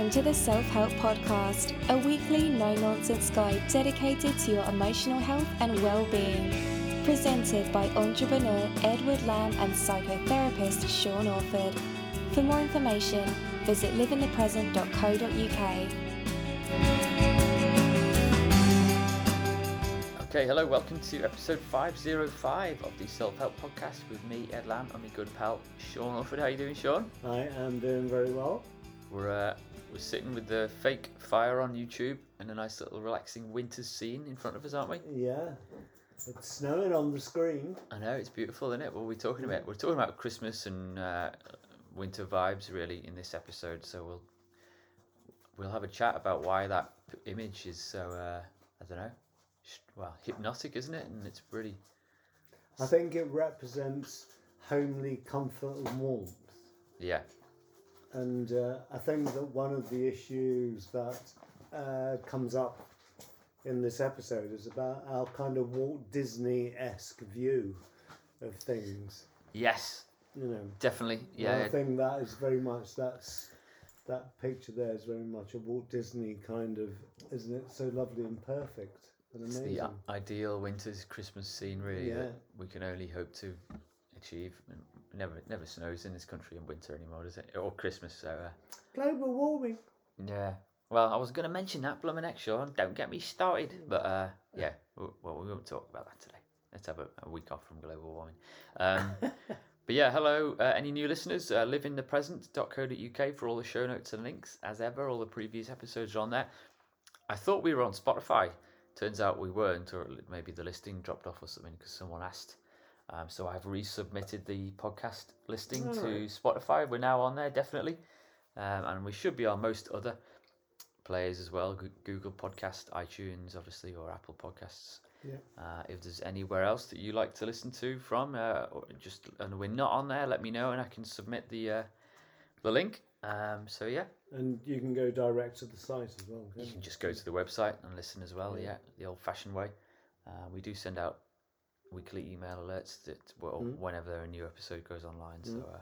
Welcome to the Self Help Podcast, a weekly no nonsense guide dedicated to your emotional health and well being. Presented by entrepreneur Edward Lamb and psychotherapist Sean Orford. For more information, visit liveinthepresent.co.uk. Okay, hello, welcome to episode 505 of the Self Help Podcast with me, Ed Lamb, and my good pal Sean Orford. How are you doing, Sean? I am doing very well. We're uh, we're sitting with the fake fire on YouTube and a nice little relaxing winter scene in front of us, aren't we? Yeah, it's snowing on the screen. I know it's beautiful, isn't it? What are we talking about? We're talking about Christmas and uh, winter vibes, really, in this episode. So we'll we'll have a chat about why that image is so uh, I don't know, well, hypnotic, isn't it? And it's really I think it represents homely comfort and warmth. yeah, And uh, I think that one of the issues that uh, comes up in this episode is about our kind of Walt Disney esque view of things. yes, You know, definitely, And yeah, I think that is very much that's that picture there is very much a Walt Disney kind of, isn't it? So lovely and perfect and amazing. It's the ideal winter's Christmas scene, really, Yeah. that we can only hope to achieve. And never, never snows in this country in winter anymore, does it? Or Christmas. So, uh, Global warming. yeah. Well, I was going to mention that, blooming next Sean. Don't get me started. But uh, yeah, well, we won't talk about that today. Let's have a, a week off from global warming. Um, but yeah, hello. Uh, any new listeners? Uh, liveinthepresent.co.uk for all the show notes and links. As ever, all the previous episodes are on there. I thought we were on Spotify. Turns out we weren't, or maybe the listing dropped off or something because someone asked. Um, so I've resubmitted the podcast listing to Alright. Spotify. We're now on there, definitely. Um, and we should be on most other players as well Google Podcast, iTunes, obviously, or Apple Podcasts. Yeah. Uh, if there's anywhere else that you like to listen to from, uh, or just and we're not on there, let me know and I can submit the uh, the link. Um, so yeah, And you can go direct to the site as well. you can't can just go to the website and listen as well. Yeah. Yeah, the old-fashioned way. Uh, we do send out weekly email alerts that well Mm. whenever a new episode goes online. So Mm. uh,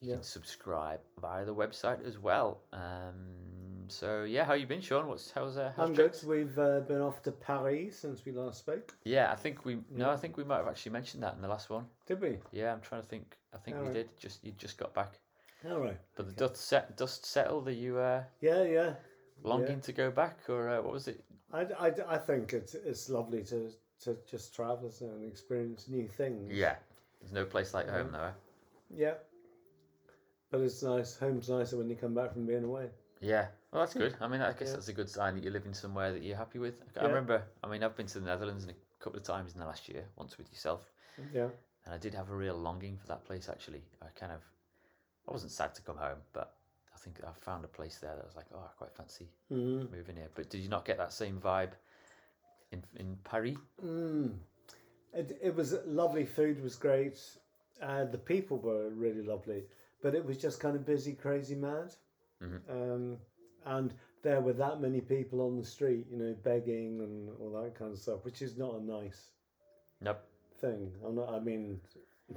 you Yeah. can subscribe via the website as well. Um, so yeah, how you been, Sean? What's how's uh, how's I'm good. We've uh, been off to Paris since we last spoke. Yeah, I think we no, I think we might have actually mentioned that in the last one. Did we? Yeah, I'm trying to think. I think we Alright. did. Just you just got back, All right. but the dust set dust settled. Are you uh, Yeah, yeah. longing to go back, or uh, what was it? I, I, I think it's it's lovely to to just travel and experience new things. Yeah, there's no place like home though. eh? Yeah. But it's nice. Home's nicer when you come back from being away. Yeah, well, that's good. I mean, I guess Yeah. that's a good sign that you're living somewhere that you're happy with. I Yeah. remember, I mean, I've been to the Netherlands in a couple of times in the last year, once with yourself, Yeah. and I did have a real longing for that place. Actually, I kind of, I wasn't sad to come home, but I think I found a place there that was like, oh, I quite fancy Mm. moving here. But did you not get that same vibe in in Paris? Mm. It, it was lovely. Food was great. Uh, the people were really lovely, but it was just kind of busy, crazy, mad. Mhm. Um, and there were that many people on the street, you know, begging and all that kind of stuff, which is not a nice Nope. thing. I'm not. I mean,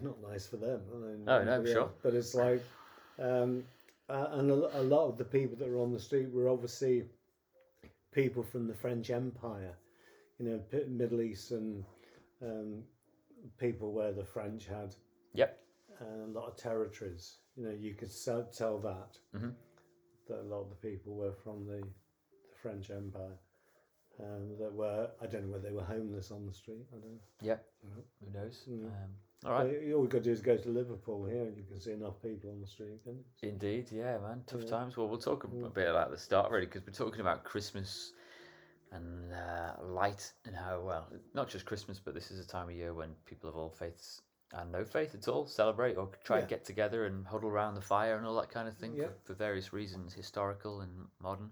not nice for them. I mean, No, no, yeah, sure. But it's like, um, uh, and a, a lot of the people that were on the street were obviously people from the French Empire, you know, P- Middle Eastern um, people where the French had Yep. a lot of territories. You know, you could tell that Mhm. that a lot of the people were from the, the French Empire. Um, that were I don't know whether they were homeless on the street. I don't. know. Yep. Mhm. Who knows? Mm. Um, all right. But all you got to do is go to Liverpool here, and you can see enough people on the street. Indeed, yeah, man. Tough Yeah. times. Well, we'll talk a, a Mm. bit about the start really because we're talking about Christmas and uh, light and how well, not just Christmas, but this is a time of year when people of all faiths and no faith at all celebrate or try and get together and huddle around the fire and all that kind of thing Yeah. for, for various reasons, historical and modern.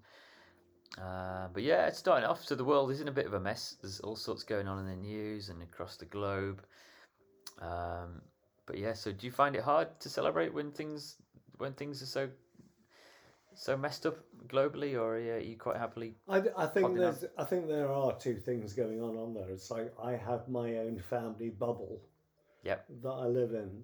Uh, but yeah, it's starting off. So the world is in a bit of a mess. There's all sorts going on in the news and across the globe. Um, but yeah, so do you find it hard to celebrate when things when things are so so messed up globally, or are you quite happily? I, I think there's I think there are two things going on on there. It's like I have my own family bubble Yep. that I live in,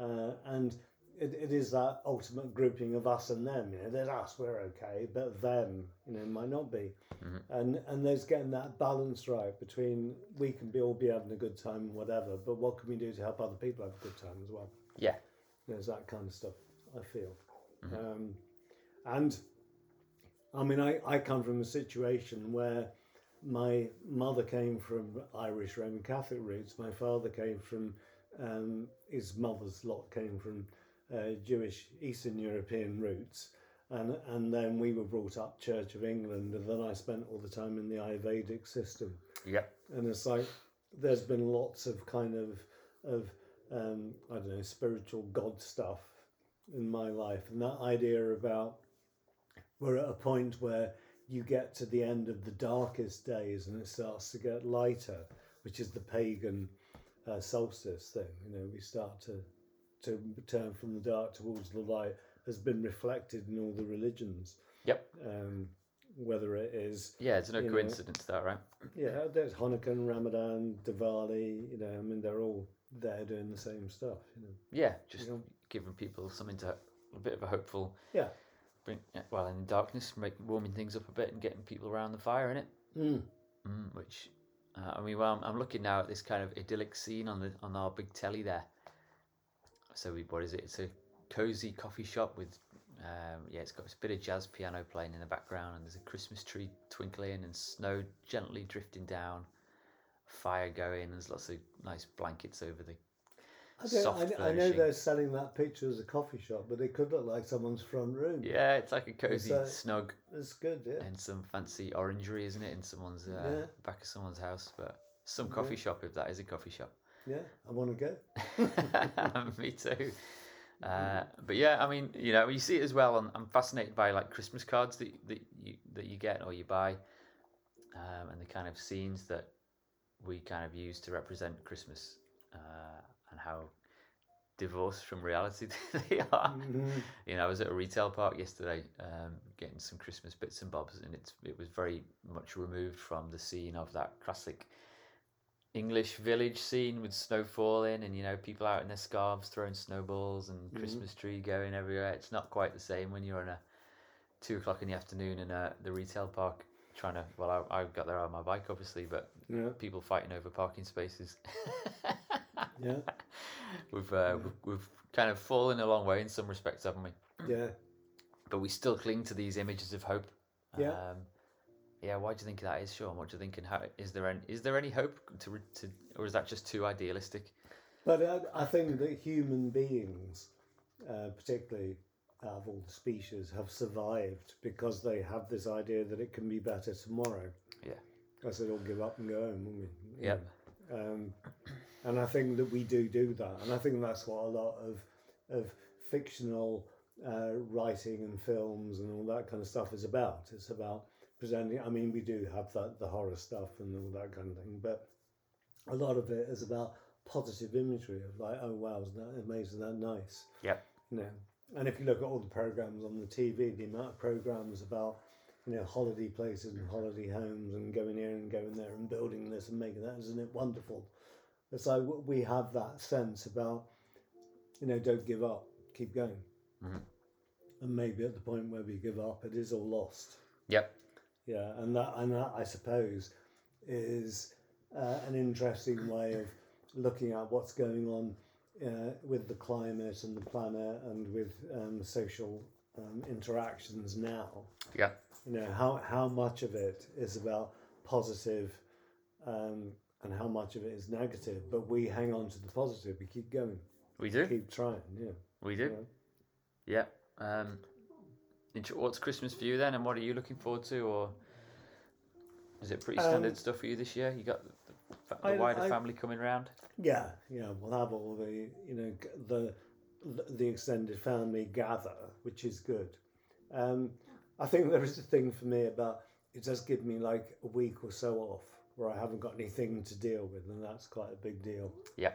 uh, and it, it is that ultimate grouping of us and them. You know, there's us, we're okay, but them, you know, might not be. Mhm. And and there's getting that balance right between we can be all be having a good time and whatever, but what can we do to help other people have a good time as well? Yeah. There's that kind of stuff. I feel, Mhm. um, and I mean, I I come from a situation where my mother came from Irish Roman Catholic roots. My father came from um, his mother's lot came from uh, Jewish Eastern European roots, and and then we were brought up Church of England, and then I spent all the time in the Ayurvedic system, Yep. and it's like there's been lots of kind of of um, I don't know spiritual God stuff in my life, and that idea about we're at a point where you get to the end of the darkest days and it starts to get lighter, which is the pagan uh, solstice thing. You know, we start to to turn from the dark towards the light has been reflected in all the religions. Yep. Um, whether it is Yeah, it's no You know- coincidence that, right? yeah, there's Hanukkah and Ramadan, Diwali. You know, I mean, they're all there doing the same stuff. You know, Yeah, just know. giving people something to a bit of a hopeful. Yeah. Bring, well, in the darkness, make, warming things up a bit and getting people around the fire in it. mm. Mm, which, uh, I mean, well, I'm, I'm looking now at this kind of idyllic scene on the on our big telly there. So we, what is it? It's a cozy coffee shop with, um, yeah, it's got a bit of jazz piano playing in the background, and there's a Christmas tree twinkling and snow gently drifting down, fire going. There's lots of nice blankets over the. I, don't, Soft I, I know they're selling that picture as a coffee shop, but it could look like someone's front room. Yeah, it's like a cozy, snug, It's good, yeah. and some fancy orangery, isn't it? In someone's uh, Yeah. back of someone's house, but some Yeah. coffee shop if that is a coffee shop. Yeah, I want to go. Me too. Uh, but yeah, I mean, you know, you see it as well. I'm, I'm fascinated by like Christmas cards that that you that you get or you buy, um, and the kind of scenes that we kind of use to represent Christmas, uh, and how divorced from reality they are. Mhm. You know, I was at a retail park yesterday, um, getting some Christmas bits and bobs, and it's it was very much removed from the scene of that classic English village scene with snow falling and you know people out in their scarves throwing snowballs and Mhm. Christmas tree going everywhere. It's not quite the same when you're on a two o'clock in the afternoon in a, the retail park trying to. Well, I, I got there on my bike, obviously, but Yeah, people fighting over parking spaces. yeah, we've, uh, we've we've kind of fallen a long way in some respects, haven't we? yeah. but we still cling to these images of hope. Yeah. Um, yeah. Why do you think that is, Sean? What do you think? And how is there any is there any hope to to, or is that just too idealistic? But I, I think that human beings, uh, particularly of all the species, have survived because they have this idea that it can be better tomorrow. Yeah. Said, all give up and go home, wouldn't we? Yep. Um, and I think that we do do that, and I think that's what a lot of of fictional uh, writing and films and all that kind of stuff is about. It's about presenting. I mean, we do have that the horror stuff and all that kind of thing, but a lot of it is about positive imagery of like, oh wow, isn't that amazing? That nice. Yep. You know, and if you look at all the programs on the TV, the amount of programs about you know holiday places and holiday homes and going here and going there and building this and making that, isn't it wonderful? It's like we have that sense about you know don't give up, keep going, Mhm. and maybe at the point where we give up, it is all lost. Yep. Yeah, and that and that I suppose is uh, an interesting way of looking at what's going on uh, with the climate and the planet and with um, social um, interactions now. Yeah. You know how how much of it is about positive, um, and how much of it is negative. But we hang on to the positive. We keep going. We do. Keep trying. Yeah. We do. Yeah. Yeah. Um, what's Christmas for you then, and what are you looking forward to, or is it pretty standard Um, stuff for you this year? You got the, the, I- wider I- family coming round. Yeah, yeah, we'll have all the you know the the extended family gather, which is good. Um, I think there is a thing for me about it does give me like a week or so off where I haven't got anything to deal with, and that's quite a big deal Yeah.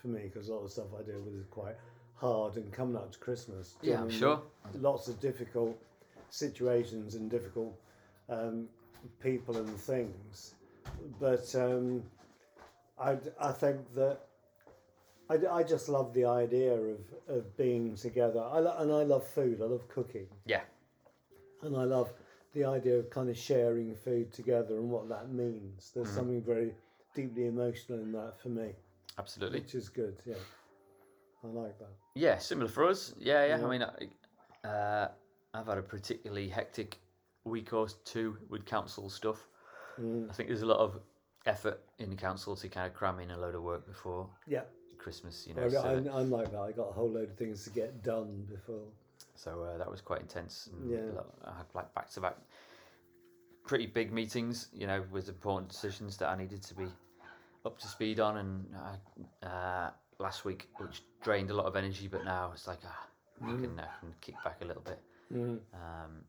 for me because a lot of stuff I deal with is quite hard. And coming up to Christmas, Yeah, I'm sure. Lots of difficult situations and difficult um, people and things, but um, I I think that I, I just love the idea of, of being together. I lo- and I love food. I love cooking, Yeah. and I love the idea of kind of sharing food together and what that means. There's something very deeply emotional in that for me, Absolutely. which is good. Yeah, I like that. Yeah, similar for us. Yeah, yeah. Yeah. I mean, I, uh, I've had a particularly hectic week or two with council stuff. Mm. I think there's a lot of effort in the council to kind of cram in a load of work before Yeah, Christmas. You I, know, so, I'm, I'm like that. I got a whole load of things to get done before. so uh, that was quite intense. And Yeah. lot- I had like back to back, pretty big meetings. You know, with important decisions that I needed to be up to speed on, and uh, uh, last week, which drained a lot of energy. But now it's like ah, I can I can kick back a little bit. Mm. um,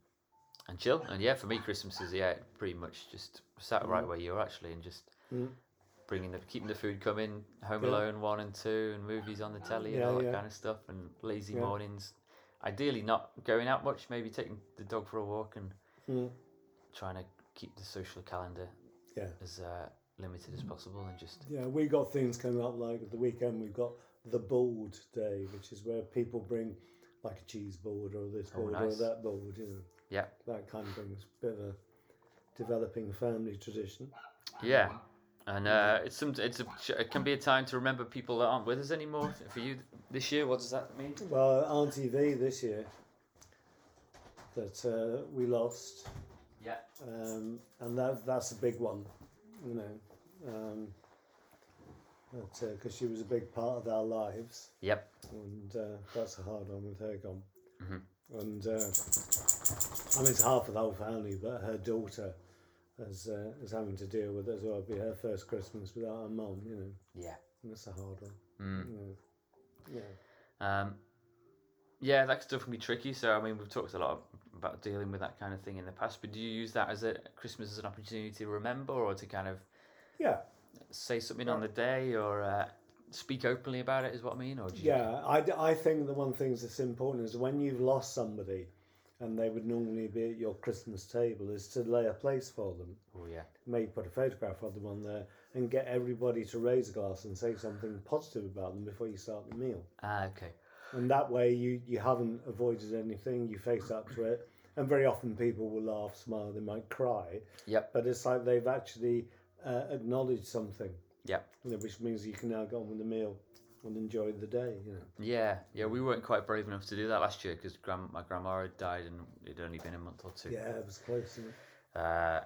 and chill. And yeah, for me, Christmas is yeah, pretty much just sat right where you're actually, and just Mm. bringing the keeping the food coming, Home Yeah. Alone one and two, and movies on the telly and Yeah, all that yeah. kind of stuff, and lazy mornings. Ideally, not going out much. Maybe taking the dog for a walk and Mm. trying to keep the social calendar Yeah. as uh, limited as possible, and just Yeah, we got things coming up like the weekend. We've got the board day, which is where people bring like a cheese board or this Oh, board nice. or that board. You know, yeah, that kind of brings a Bit of a developing family tradition. yeah. And uh, it's some. It's a. It can be a time to remember people that aren't with us anymore. For you this year, what does that mean? Well, Auntie V this year that uh, we lost, Yeah. um, and that that's a big one, you know, um, because she was a big part of our lives. Yep. and uh, that's a hard one with her gone. Mhm. And uh, I mean, it's half of the whole family, but her daughter is, uh, is having to deal with it as well. It'll be her first Christmas without her mum, you know, Yeah. and that's a hard one. Mm. Yeah. yeah. Um, yeah, that stuff can be tricky. So I mean, we've talked a lot about dealing with that kind of thing in the past. But do you use that as a Christmas as an opportunity to remember, or to kind of Yeah, say something on the day, or uh, speak openly about it? Is what I mean, or do you, yeah. I, d- I think the one thing that's important is when you've lost somebody and they would normally be at your Christmas table is to lay a place for them. Oh yeah, maybe put a photograph of them on there and get everybody to raise a glass and say something positive about them before you start the meal. ah, okay, And that way you, you haven't avoided anything, you face up to it. And very often people will laugh, smile, they might cry, yep, but it's like they've actually uh, acknowledged something, yep, which means you can now go on with the meal and enjoy the day, you know. yeah, yeah. We weren't quite brave enough to do that last year because grand, my grandma had died and it'd only been a month or two. Yeah, it was close, isn't it? Uh,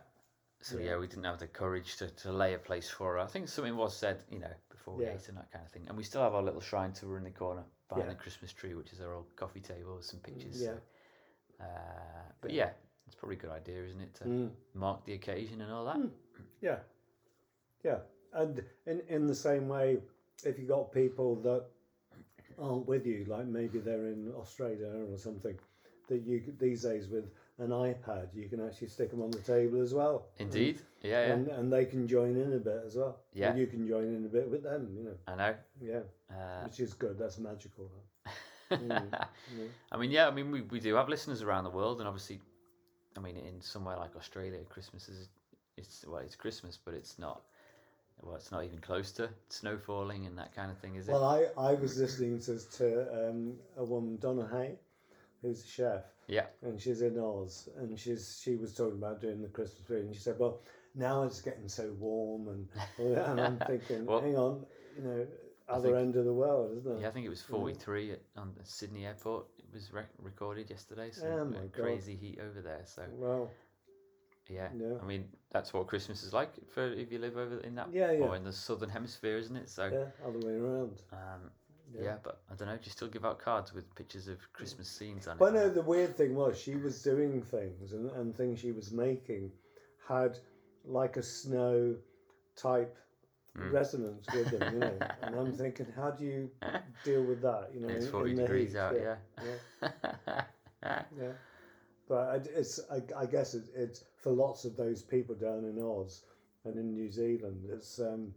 so yeah. Yeah. we didn't have the courage to, to lay a place for her. I think something was said, you know, before we Yeah. ate and that kind of thing. And we still have our little shrine to her in the corner behind Yeah. the Christmas tree, which is our old coffee table with some pictures. Yeah. So, uh, but yeah, it's probably a good idea, isn't it, to Mm. mark the occasion and all that? Yeah, yeah, and in in the same way, if you've got people that aren't with you, like maybe they're in Australia or something, that you these days with an iPad, you can actually stick them on the table as well. Indeed. Yeah, yeah. And, and they can join in a bit as well. Yeah. And you can join in a bit with them, you know. I know. Yeah, Uh, which is good. That's magical. Mm, I mean, yeah, I mean, we, we do have listeners around the world, and obviously, I mean, in somewhere like Australia, Christmas is it's well, it's Christmas, but it's not. Well, it's not even close to snow falling and that kind of thing, is it? Well, I, I was listening to, to um, a woman, Donna Hay, who's a chef. yeah, and she's in Oz, and she's she was talking about doing the Christmas tree, and she said, "Well, now it's getting so warm," and and I'm thinking, Well, hang on, you know, other think- end of the world, isn't it? yeah. I think it was forty-three at, on the Sydney airport. It was rec- recorded yesterday. So Oh my God. crazy heat over there. So Well, yeah. Yeah. I mean, that's what Christmas is like for if you live over in that Yeah, yeah. or in the southern hemisphere, isn't it? So yeah, other way around. um, Yeah. yeah. but I don't know. Do you still give out cards with pictures of Christmas scenes on Well, it? no, the weird thing was she was doing things, and, and things she was making had like a snow type Mm. resonance with them, you know. and I'm thinking, how do you deal with that? You know, It's in- 40 in the degrees heat? out, yeah. yeah. But I- it's, I, I guess it, it's for lots of those people down in Oz and in New Zealand, it's um,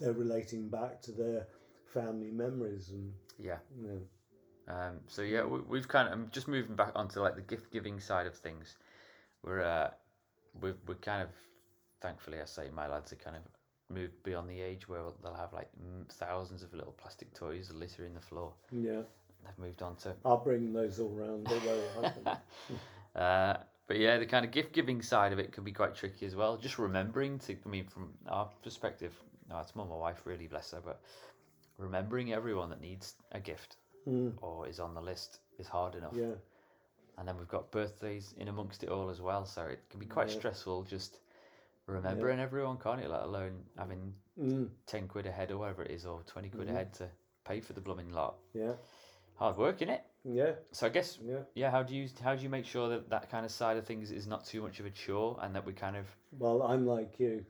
they're relating back to their family memories and yeah. you know, Um, so yeah, we, we've kind of I'm just moving back onto like the gift giving side of things. We're uh, we're we're kind of thankfully I say my lads are kind of moved beyond the age where they'll have like thousands of little plastic toys littering the floor. Yeah, They've moved on to I'll bring those all round. Don't worry. Uh, but yeah, the kind of gift giving side of it can be quite tricky as well. Just remembering to, I mean, from our perspective, no, it's more my wife, really, bless her, but remembering everyone that needs a gift Mm, or is on the list is hard enough. yeah, And then we've got birthdays in amongst it all as well, so it can be quite Yeah. stressful just remembering everyone, can't it? Let alone having mm, 10 quid ahead or whatever it is, or 20 quid Mhm. ahead to pay for the blooming lot. yeah, Hard work, in it. yeah, So I guess yeah. yeah how do you how do you make sure that that kind of side of things is not too much of a chore and that we kind of Well, I'm like you.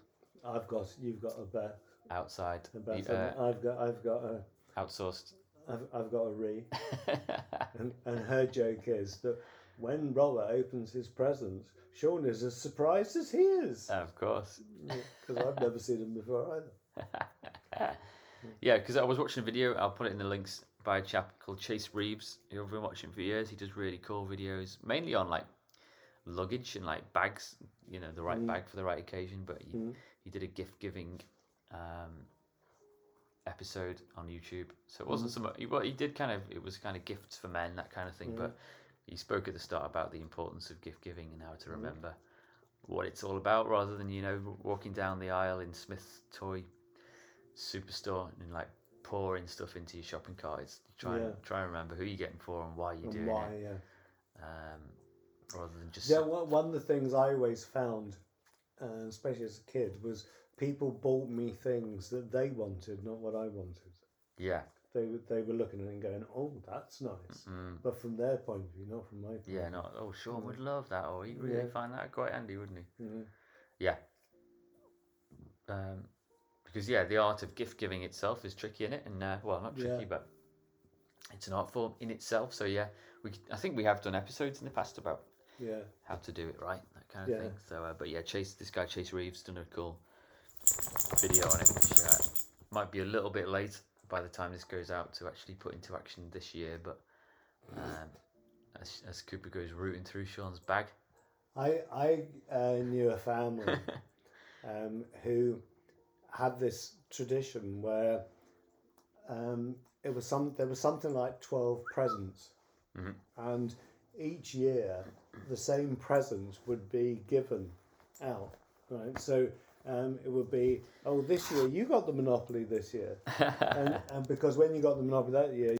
I've got you've got a bet. outside A bet uh, I've got I've got a outsourced I've, I've got a re. And, and her joke is that when Robert opens his presents, Sean is as surprised as he is. of course Because I've never seen him before either. yeah because i was watching a video i'll put it in the links by a chap called chase reeves who i've been watching for years he does really cool videos mainly on like luggage and like bags you know the right Mm. bag for the right occasion but he, Mm. he did a gift giving um episode on youtube so it wasn't Mhm. some he, well, he did kind of it was kind of gifts for men that kind of thing Mm. but he spoke at the start about the importance of gift giving and how to Mm. remember what it's all about rather than you know walking down the aisle in Smyths toy superstore and like pouring stuff into your shopping cart it's try Yeah. and try and remember who you're getting for and why you're And doing why, it yeah. um, rather than just Yeah, one one of the things I always found, uh, especially as a kid, was people bought me things that they wanted, not what I wanted. yeah They were- they were looking at it and going, "Oh, that's nice," mm, but from their point of view, not from my. Point yeah not oh Sean would love that or he'd really Yeah. find that quite handy wouldn't he view. Mhm. Yeah. Um, because yeah, the art of gift giving itself is tricky in it, and uh, well, not tricky, Yeah. but it's an art form in itself. So yeah, we I think we have done episodes in the past about Yeah, how to do it right, that kind of Yeah. thing. So, uh, but yeah, Chase, this guy Chase Reeves done a cool video on it, which uh, might be a little bit late by the time this goes out to actually put into action this year, but. Um, as, as Cooper goes rooting through Sean's bag, I I uh, knew a family um, who had this tradition where um, it was some there was something like twelve presents, Mhm. and each year the same presents would be given out. Right, so um, it would be oh this year you got the monopoly this year, and, and because when you got the monopoly that year.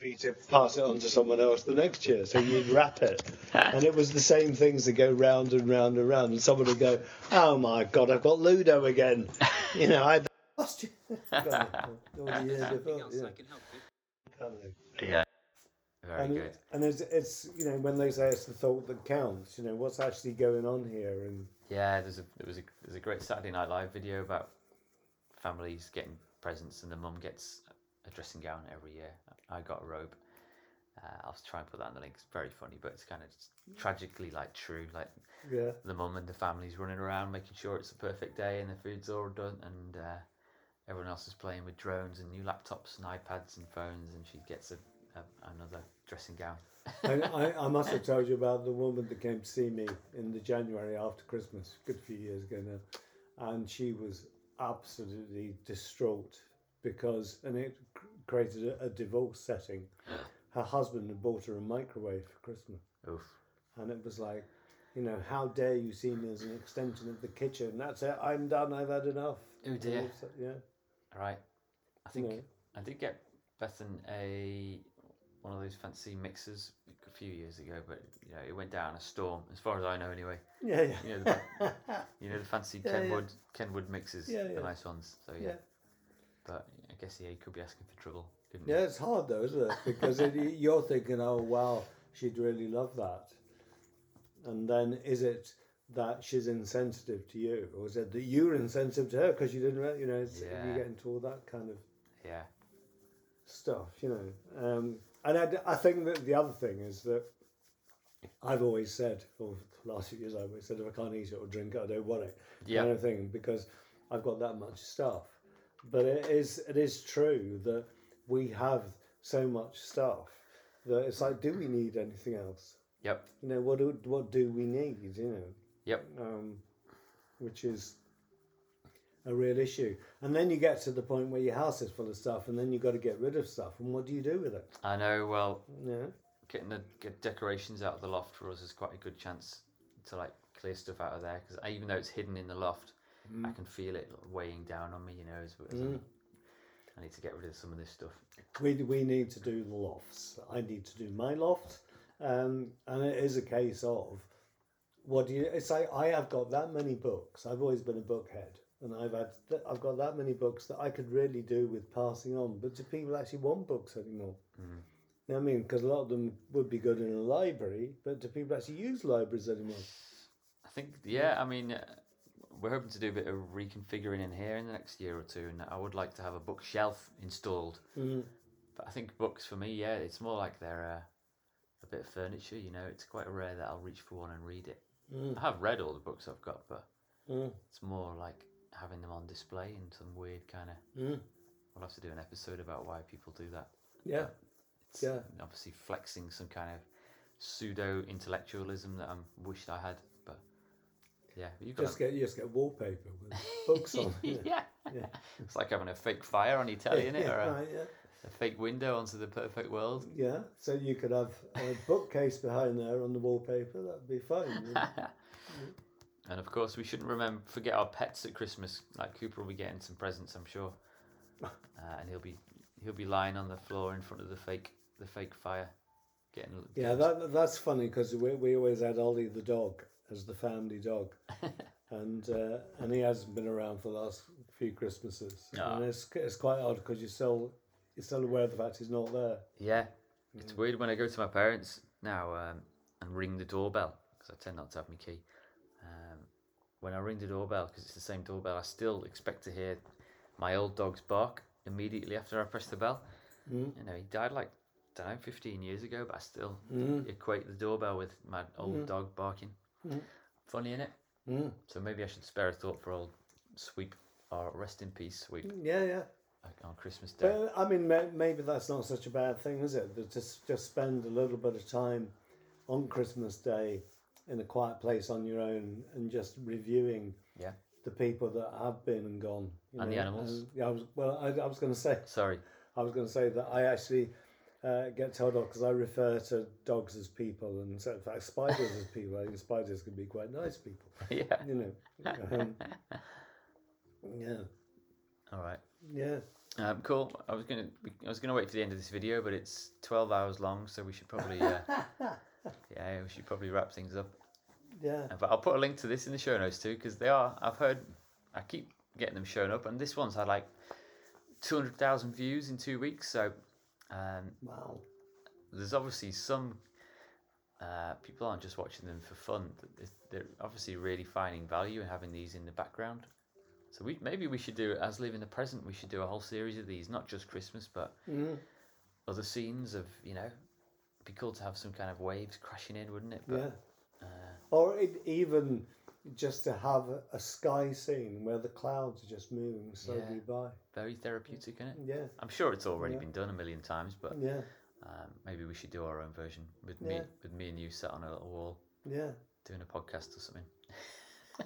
Be to pass it on to someone else the next year, so you'd wrap it, and it was the same things that go round and round and round, and someone would go, "Oh my God, I've got Ludo again," you know, I last year, God, or the year before, yeah. Yeah, very and, good. and it's, it's you know when they say it's the thought that counts, you know what's actually going on here, and Yeah, there's a there was a there's a great Saturday Night Live video about families getting presents and the mum gets a dressing gown every year. I got a robe. Uh, I'll try and put that in the link. It's very funny, but it's kind of tragically like true. Like yeah, the mum and the family's running around making sure it's the perfect day and the food's all done, and uh, everyone else is playing with drones and new laptops and iPads and phones, and she gets a, a another dressing gown. I, I, I must have told you about the woman that came to see me in the January after Christmas, a good few years ago now, and she was absolutely distraught because, and it created a, a divorce setting. Her husband had bought her a microwave for Christmas, Oof. and it was like, you know, how dare you see me as an extension of the kitchen? That's it. I'm done. I've had enough. Oh dear. Yeah. All right. I think No. I did get Bethan a one of those fancy mixers a few years ago, but you know it went down a storm, as far as I know anyway. Yeah. You know the, Yeah. you know the fancy Yeah, yeah. Kenwood Kenwood mixers, Yeah, the nice ones. So yeah. But I guess yeah, he could be asking for trouble. Yeah, it's hard though, isn't it? Because it, you're thinking, oh wow, she'd really love that, and then is it that she's insensitive to you, or is it that you're insensitive to her because you didn't, you know? It's, Yeah. You get into all that kind of? Yeah. stuff, you know. Um, and I think that the other thing is that I've always said, for the last few years, I've always said, if I can't eat it or drink it, I don't want it, Yeah. kind of thing, because I've got that much stuff. But it is it is true that we have so much stuff that it's like, do we need anything else? Yep. You know, what do what do we need? You know, Yep. um, which is a real issue. And then you get to the point where your house is full of stuff, and then you've got to get rid of stuff. And what do you do with it? I know. Well, Yeah. getting the get decorations out of the loft for us is quite a good chance to like clear stuff out of there because even though it's hidden in the loft, I can feel it weighing down on me. You know, as, as I'm- I need to get rid of some of this stuff. We, we need to do the lofts. I need to do my loft. Um, and it is a case of what do you it's like I have got that many books. I've always been a bookhead. And I've had th- I've got that many books that I could really do with passing on. But do people actually want books anymore? What I mean? Because a lot of them would be good in a library, but do people actually use libraries anymore? I think, yeah. I mean, uh, we're hoping to do a bit of reconfiguring in here in the next year or two, and I would like to have a bookshelf installed. Mm. But I think books for me, yeah, it's more like they're uh, a bit of furniture. You know, it's quite rare that I'll reach for one and read it. I have read all the books I've got, but Mm. it's more like having them on display in some weird kind of. Mm. We'll have to do an episode about why people do that. Yeah. It's Yeah. obviously flexing some kind of pseudo intellectualism that I wished I had, yeah, you've. Just get you just get wallpaper with books on. yeah. Yeah. it's like having a fake fire on your telly, innit? yeah, Or a, right, yeah. a fake window onto the perfect world. Yeah, so you could have a bookcase behind there on the wallpaper. That'd be fine. And of course, we shouldn't remember forget our pets at Christmas. Like Cooper will be getting some presents, I'm sure, uh, and he'll be he'll be lying on the floor in front of the fake the fake fire, getting yeah, that that's funny because we, we always had Ollie the dog as the family dog, and uh, and he hasn't been around for the last few Christmases, Ah. and it's it's quite odd because you're still you're still aware of the fact he's not there. Yeah, it's weird when I go to my parents now um, and ring the doorbell because I tend not to have my key. Um, when I ring the doorbell because it's the same doorbell, I still expect to hear my old dog's bark immediately after I press the bell. You know, he died like I don't know, fifteen years ago, but I still equate the doorbell with my old dog barking. Funny, innit? Mm. So maybe I should spare a thought for old Sweep or rest in peace Sweep Yeah, yeah. like on Christmas Day. But I mean, maybe that's not such a bad thing, is it? That Just just spend a little bit of time on Christmas Day in a quiet place on your own and just reviewing yeah. the people that have been and gone. And the animals. And, yeah, I was well. I, I was going to say Sorry. I was going to say that I actually uh, get told off because I refer to dogs as people and so in fact spiders as people. I think spiders can be quite nice people. yeah. You know. Um, yeah. All right. Yeah. Um, cool. I was gonna I was gonna wait for the end of this video, but it's twelve hours long, so we should probably uh, yeah we should probably wrap things up. Yeah. Uh, But I'll put a link to this in the show notes too, because they are. I've heard. I keep getting them shown up, and this one's had like two hundred thousand views in two weeks. So um, Wow. there's obviously some uh, people aren't just watching them for fun. They're obviously really finding value in having these in the background. So we maybe we should do as live in the present. We should do a whole series of these, not just Christmas, but Mm. other scenes of you know. It'd be cool to have some kind of waves crashing in, wouldn't it? But, Yeah. Uh, Or it, even just to have a, sky scene where the clouds are just moving slowly Yeah. by. very therapeutic, isn't it? Yeah. I'm sure it's already Yeah. been done a million times, but Yeah. um, maybe we should do our own version with me, with me and you sat on a little wall Yeah. doing a podcast or something.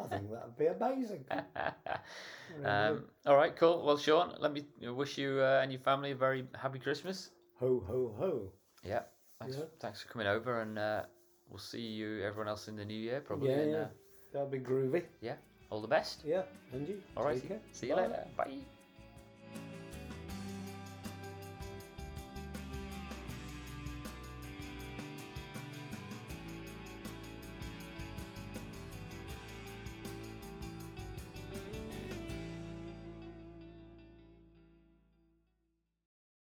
I think that would be amazing. um, all right, cool. Well, Sean, let me wish you uh, and your family a very happy Christmas. Ho, ho, ho. Yeah, thanks. Yeah. Thanks for coming over, and uh, we'll see you, everyone else, in the new year probably. Yeah, and, yeah. Uh, That'd be groovy. yeah. All the best. Yeah. And you? All right. See you Bye. later. Bye.